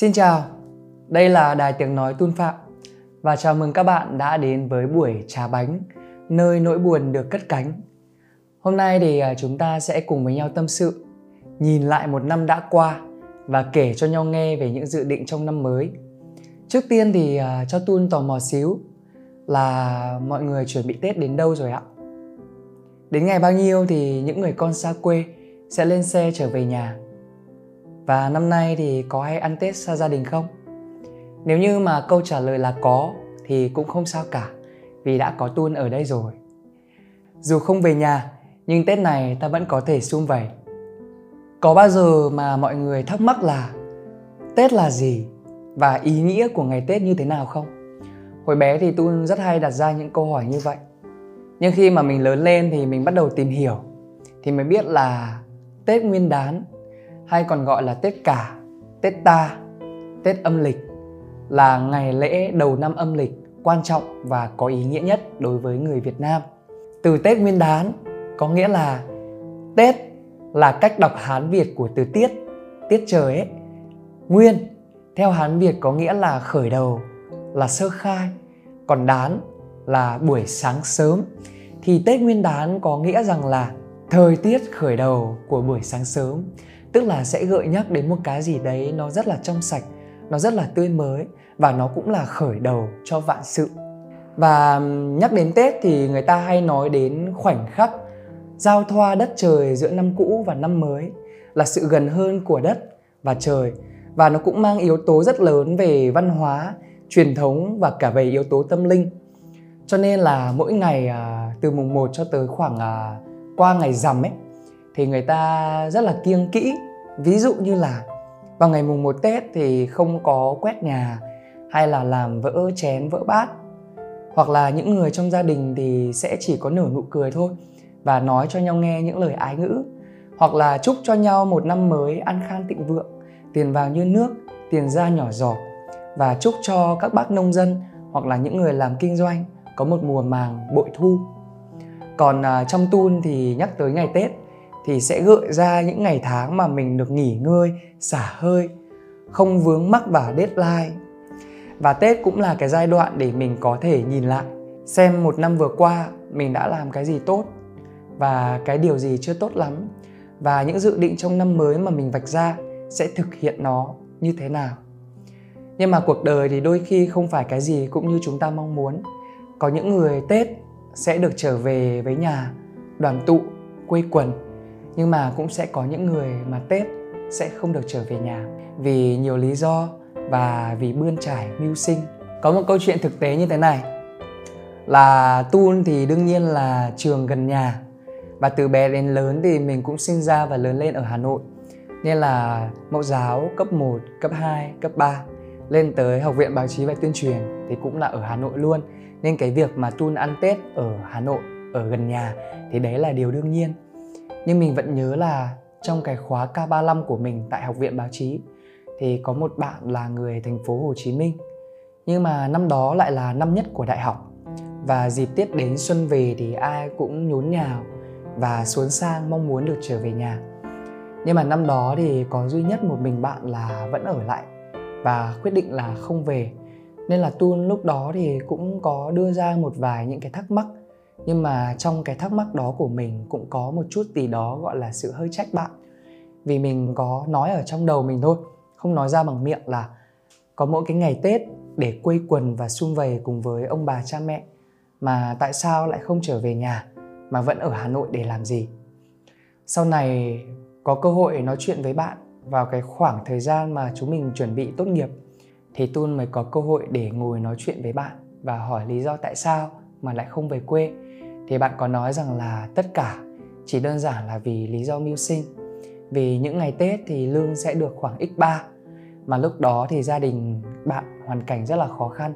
Xin chào, đây là Đài Tiếng Nói Tuân Phạm và chào mừng các bạn đã đến với buổi trà bánh nơi nỗi buồn được cất cánh. Hôm nay thì à, chúng ta sẽ cùng với nhau tâm sự, nhìn lại một năm đã qua và kể cho nhau nghe về những dự định trong năm mới. Trước tiên thì à, cho Tuân tò mò xíu là mọi người chuẩn bị Tết đến đâu rồi ạ? Đến ngày bao nhiêu thì những người con xa quê sẽ lên xe trở về nhà và năm nay thì có hay ăn Tết xa gia đình không? Nếu như mà câu trả lời là có, thì cũng không sao cả, vì đã có Tuân ở đây rồi. Dù không về nhà, nhưng Tết này ta vẫn có thể sum vầy. Có bao giờ mà mọi người thắc mắc là Tết là gì và ý nghĩa của ngày Tết như thế nào không? Hồi bé thì Tuân rất hay đặt ra những câu hỏi như vậy. Nhưng khi mà mình lớn lên thì mình bắt đầu tìm hiểu, thì mới biết là Tết Nguyên đán hay còn gọi là Tết cả, Tết ta, Tết âm lịch là ngày lễ đầu năm âm lịch quan trọng và có ý nghĩa nhất đối với người Việt Nam. Từ Tết Nguyên đán có nghĩa là Tết là cách đọc Hán Việt của từ tiết, tiết trời ấy. Nguyên theo Hán Việt có nghĩa là khởi đầu, là sơ khai, còn đán là buổi sáng sớm. Thì Tết Nguyên đán có nghĩa rằng là thời tiết khởi đầu của buổi sáng sớm tức là sẽ gợi nhắc đến một cái gì đấy nó rất là trong sạch nó rất là tươi mới và nó cũng là khởi đầu cho vạn sự. Và nhắc đến tết thì người ta hay nói đến khoảnh khắc giao thoa đất trời giữa năm cũ và năm mới là sự gần hơn của đất và trời. Và nó cũng mang yếu tố rất lớn về văn hóa truyền thống và cả về yếu tố tâm linh. Cho nên là mỗi ngày à, từ mùng 1 cho tới khoảng à, qua ngày rằm ấy thì người ta rất là kiêng kỹ ví dụ như là vào ngày mùng 1 Tết thì không có quét nhà hay là làm vỡ chén, vỡ bát. Hoặc là những người trong gia đình thì sẽ chỉ có nở nụ cười thôi và nói cho nhau nghe những lời ái ngữ. Hoặc là chúc cho nhau một năm mới an khang thịnh vượng, tiền vào như nước, tiền ra nhỏ giọt. Và chúc cho các bác nông dân hoặc là những người làm kinh doanh có một mùa màng bội thu. Còn à, trong tun thì nhắc tới ngày tết thì sẽ gợi ra những ngày tháng mà mình được nghỉ ngơi, xả hơi, không vướng mắc vào deadline. Và tết cũng là cái giai đoạn để mình có thể nhìn lại, xem một năm vừa qua mình đã làm cái gì tốt và cái điều gì chưa tốt lắm. Và những dự định trong năm mới mà mình vạch ra sẽ thực hiện nó như thế nào. Nhưng mà cuộc đời thì đôi khi không phải cái gì cũng như chúng ta mong muốn. Có những người tết sẽ được trở về với nhà, đoàn tụ, quây quần nhưng mà cũng sẽ có những người mà tết sẽ không được trở về nhà. Vì nhiều lý do và vì bươn trải mưu sinh. Có một câu chuyện thực tế như thế này. Là Tun thì đương nhiên là trường gần nhà. Và từ bé đến lớn thì mình cũng sinh ra và lớn lên ở Hà Nội. Nên là mẫu giáo cấp 1, cấp 2, cấp 3 lên tới học viện báo chí và tuyên truyền thì cũng là ở Hà Nội luôn. Nên cái việc mà Tun ăn Tết ở Hà Nội ở gần nhà thì đấy là điều đương nhiên nhưng mình vẫn nhớ là trong cái khóa K35 của mình tại học viện báo chí, thì có một bạn là người thành phố Hồ Chí Minh. Nhưng mà năm đó lại là năm nhất của đại học. Và dịp tiết đến xuân về thì ai cũng nhốn nhào và xuống sang mong muốn được trở về nhà. Nhưng mà năm đó thì có duy nhất một mình bạn là vẫn ở lại và quyết định là không về. Nên là tuôn lúc đó thì cũng có đưa ra một vài những cái thắc mắc nhưng mà trong cái thắc mắc đó của mình cũng có một chút gì đó gọi là sự hơi trách bạn. Vì mình có nói ở trong đầu mình thôi, không nói ra bằng miệng là có mỗi cái ngày tết để quây quần và sum vầy cùng với ông bà cha mẹ, mà tại sao lại không trở về nhà mà vẫn ở hà nội để làm gì? Sau này có cơ hội nói chuyện với bạn vào cái khoảng thời gian mà chúng mình chuẩn bị tốt nghiệp, thì Tun mới có cơ hội để ngồi nói chuyện với bạn và hỏi lý do tại sao mà lại không về quê thì bạn có nói rằng là tất cả chỉ đơn giản là vì lý do mưu sinh. Vì những ngày tết thì lương sẽ được khoảng x3 mà lúc đó thì gia đình bạn hoàn cảnh rất là khó khăn.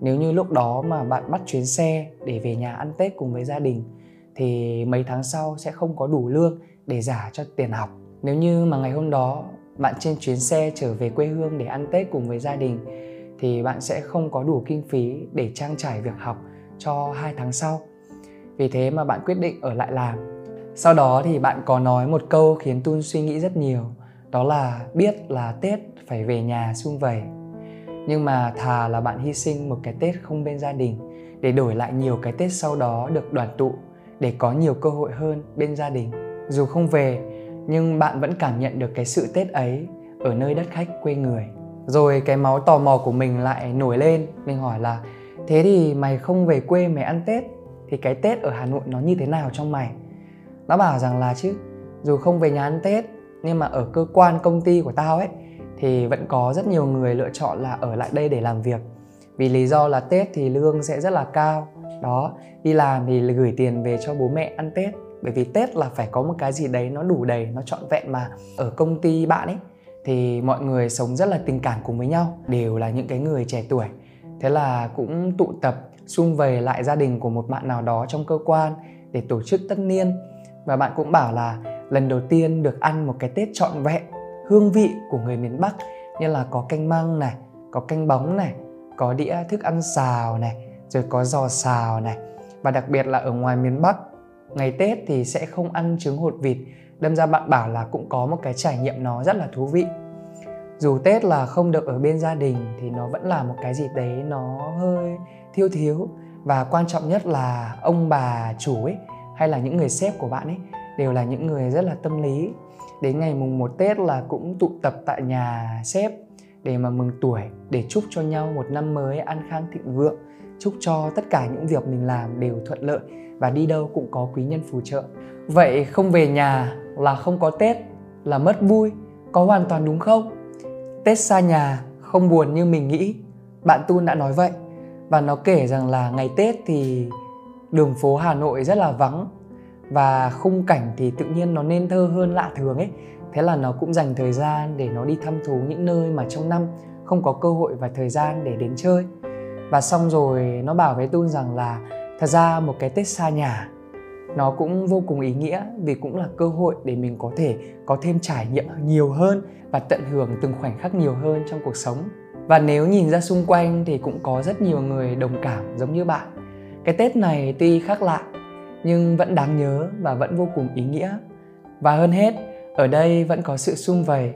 Nếu như lúc đó mà bạn bắt chuyến xe để về nhà ăn tết cùng với gia đình, thì mấy tháng sau sẽ không có đủ lương để trả cho tiền học. Nếu như mà ngày hôm đó bạn trên chuyến xe trở về quê hương để ăn tết cùng với gia đình, thì bạn sẽ không có đủ kinh phí để trang trải việc học cho hai tháng sau vì thế mà bạn quyết định ở lại làm. Sau đó thì bạn có nói một câu khiến tun suy nghĩ rất nhiều, đó là biết là tết phải về nhà sum vầy. Nhưng mà thà là bạn hy sinh một cái tết không bên gia đình, để đổi lại nhiều cái tết sau đó được đoàn tụ, để có nhiều cơ hội hơn bên gia đình. Dù không về, nhưng bạn vẫn cảm nhận được cái sự tết ấy ở nơi đất khách quê người. Rồi cái máu tò mò của mình lại nổi lên, mình hỏi là, thế thì mày không về quê mày ăn tết? Thì cái tết ở hà nội nó như thế nào trong mày? Nó bảo rằng là chứ, dù không về nhà ăn tết, nhưng mà ở cơ quan công ty của tao ấy, thì vẫn có rất nhiều người lựa chọn là ở lại đây để làm việc. Vì lý do là tết thì lương sẽ rất là cao. Đó, đi làm thì gửi tiền về cho bố mẹ ăn tết. Bởi vì tết là phải có một cái gì đấy nó đủ đầy, nó trọn vẹn mà. Ở công ty bạn ấy, thì mọi người sống rất là tình cảm cùng với nhau, đều là những cái người trẻ tuổi. Thế là cũng tụ tập sum vầy lại gia đình của một bạn nào đó trong cơ quan để tổ chức tất niên. Và bạn cũng bảo là lần đầu tiên được ăn một cái tết trọn vẹn, hương vị của người miền bắc, như là có canh măng này, có canh bóng này, có đĩa thức ăn xào này, rồi có giò xào này. Và đặc biệt là ở ngoài miền bắc, ngày tết thì sẽ không ăn trứng hột vịt. Đâm ra bạn bảo là cũng có một cái trải nghiệm nó rất là thú vị dù tết là không được ở bên gia đình thì nó vẫn là một cái gì đấy nó hơi thiếu thiếu. Và quan trọng nhất là ông bà chủ ấy, hay là những người sếp của bạn ấy, đều là những người rất là tâm lý. Đến ngày mùng 1 Tết là cũng tụ tập tại nhà sếp để mà mừng tuổi, để chúc cho nhau một năm mới an khang thịnh vượng, chúc cho tất cả những việc mình làm đều thuận lợi và đi đâu cũng có quý nhân phù trợ. Vậy không về nhà là không có tết, là mất vui, có hoàn toàn đúng không? Tết xa nhà, không buồn như mình nghĩ. Bạn tun đã nói vậy. Và nó kể rằng là ngày tết thì đường phố hà nội rất là vắng. Và khung cảnh thì tự nhiên nó nên thơ hơn lạ thường ấy. Thế là nó cũng dành thời gian để nó đi thăm thú những nơi mà trong năm không có cơ hội và thời gian để đến chơi. Và xong rồi nó bảo với tun rằng là, thật ra một cái tết xa nhà nó cũng vô cùng ý nghĩa vì cũng là cơ hội để mình có thể có thêm trải nghiệm nhiều hơn và tận hưởng từng khoảnh khắc nhiều hơn trong cuộc sống. Và nếu nhìn ra xung quanh thì cũng có rất nhiều người đồng cảm giống như bạn. Cái tết này tuy khác lạ, nhưng vẫn đáng nhớ và vẫn vô cùng ý nghĩa. Và hơn hết, ở đây vẫn có sự sum vầy,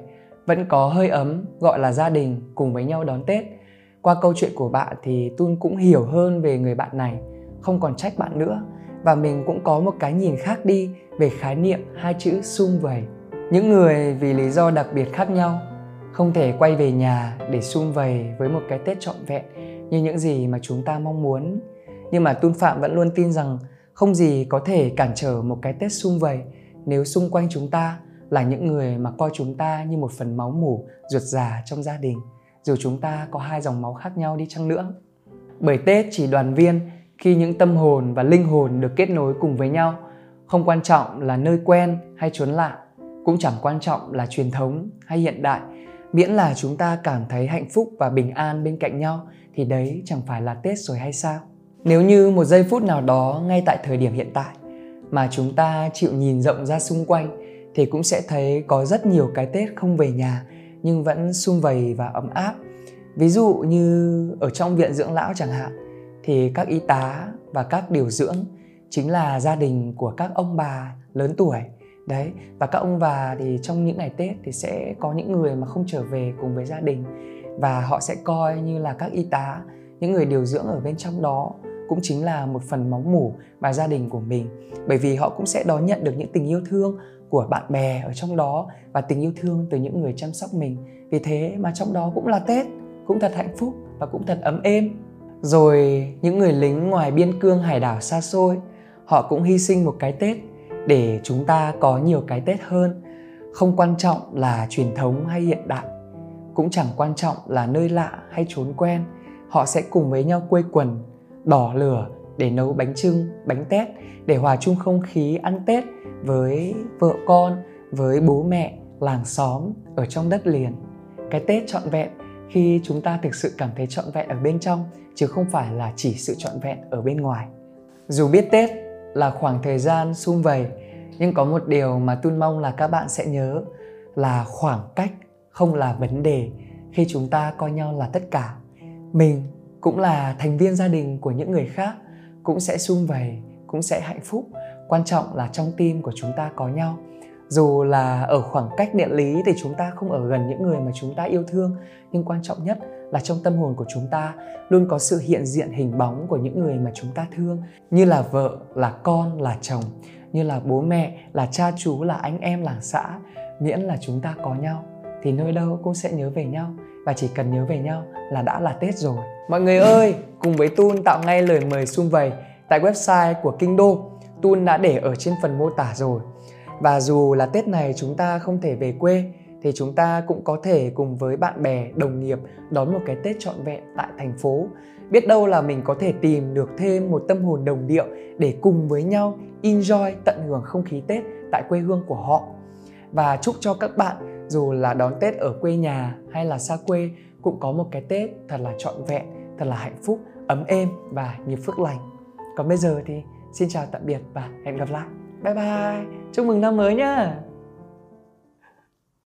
vẫn có hơi ấm gọi là gia đình cùng với nhau đón tết. Qua câu chuyện của bạn thì tun cũng hiểu hơn về người bạn này, không còn trách bạn nữa và mình cũng có một cái nhìn khác đi về khái niệm hai chữ sum vầy. Những người vì lý do đặc biệt khác nhau, không thể quay về nhà để sum vầy với một cái tết trọn vẹn như những gì mà chúng ta mong muốn. Nhưng mà tun phạm vẫn luôn tin rằng không gì có thể cản trở một cái tết sum vầy nếu xung quanh chúng ta là những người mà coi chúng ta như một phần máu mủ ruột già trong gia đình. Dù chúng ta có hai dòng máu khác nhau đi chăng nữa. Bởi tết chỉ đoàn viên khi những tâm hồn và linh hồn được kết nối cùng với nhau, không quan trọng là nơi quen hay chốn lạ, cũng chẳng quan trọng là truyền thống hay hiện đại, miễn là chúng ta cảm thấy hạnh phúc và bình an bên cạnh nhau thì đấy chẳng phải là tết rồi hay sao? Nếu như một giây phút nào đó ngay tại thời điểm hiện tại mà chúng ta chịu nhìn rộng ra xung quanh thì cũng sẽ thấy có rất nhiều cái tết không về nhà nhưng vẫn sum vầy và ấm áp. Ví dụ như ở trong viện dưỡng lão chẳng hạn thì các y tá và các điều dưỡng chính là gia đình của các ông bà lớn tuổi. Đấy, và các ông bà thì trong những ngày tết thì sẽ có những người mà không trở về cùng với gia đình. Và họ sẽ coi như là các y tá, những người điều dưỡng ở bên trong đó cũng chính là một phần máu mủ và gia đình của mình. Bởi vì họ cũng sẽ đón nhận được những tình yêu thương của bạn bè ở trong đó và tình yêu thương từ những người chăm sóc mình. Vì thế mà trong đó cũng là tết, cũng thật hạnh phúc và cũng thật ấm êm rồi những người lính ngoài biên cương hải đảo xa xôi, họ cũng hy sinh một cái tết để chúng ta có nhiều cái tết hơn. Không quan trọng là truyền thống hay hiện đại, cũng chẳng quan trọng là nơi lạ hay trốn quen. Họ sẽ cùng với nhau quây quần, đỏ lửa để nấu bánh trưng bánh tét, để hòa chung không khí ăn tết với vợ con, với bố mẹ, làng xóm ở trong đất liền. Cái tết trọn vẹn khi chúng ta thực sự cảm thấy trọn vẹn ở bên trong, chứ không phải là chỉ sự trọn vẹn ở bên ngoài. Dù biết tết là khoảng thời gian sum vầy, nhưng có một điều mà tôi mong là các bạn sẽ nhớ là khoảng cách không là vấn đề khi chúng ta coi nhau là tất cả. Mình cũng là thành viên gia đình của những người khác cũng sẽ sum vầy, cũng sẽ hạnh phúc. Quan trọng là trong tim của chúng ta có nhau dù là ở khoảng cách địa lý thì chúng ta không ở gần những người mà chúng ta yêu thương nhưng quan trọng nhất là trong tâm hồn của chúng ta luôn có sự hiện diện hình bóng của những người mà chúng ta thương như là vợ là con là chồng như là bố mẹ là cha chú là anh em làng xã miễn là chúng ta có nhau thì nơi đâu cũng sẽ nhớ về nhau và chỉ cần nhớ về nhau là đã là Tết rồi. Mọi người ơi, cùng với Tun tạo ngay lời mời sum vầy tại website của Kinh Đô. Tun đã để ở trên phần mô tả rồi. Và dù là Tết này chúng ta không thể về quê thì chúng ta cũng có thể cùng với bạn bè, đồng nghiệp đón một cái Tết trọn vẹn tại thành phố. Biết đâu là mình có thể tìm được thêm một tâm hồn đồng điệu để cùng với nhau enjoy tận hưởng không khí Tết tại quê hương của họ. Và chúc cho các bạn dù là đón Tết ở quê nhà hay là xa quê cũng có một cái Tết thật là trọn vẹn, thật là hạnh phúc, ấm êm và nhiều phước lành. Còn bây giờ thì xin chào tạm biệt và hẹn gặp lại. Bye bye. Chúc mừng năm mới nhá.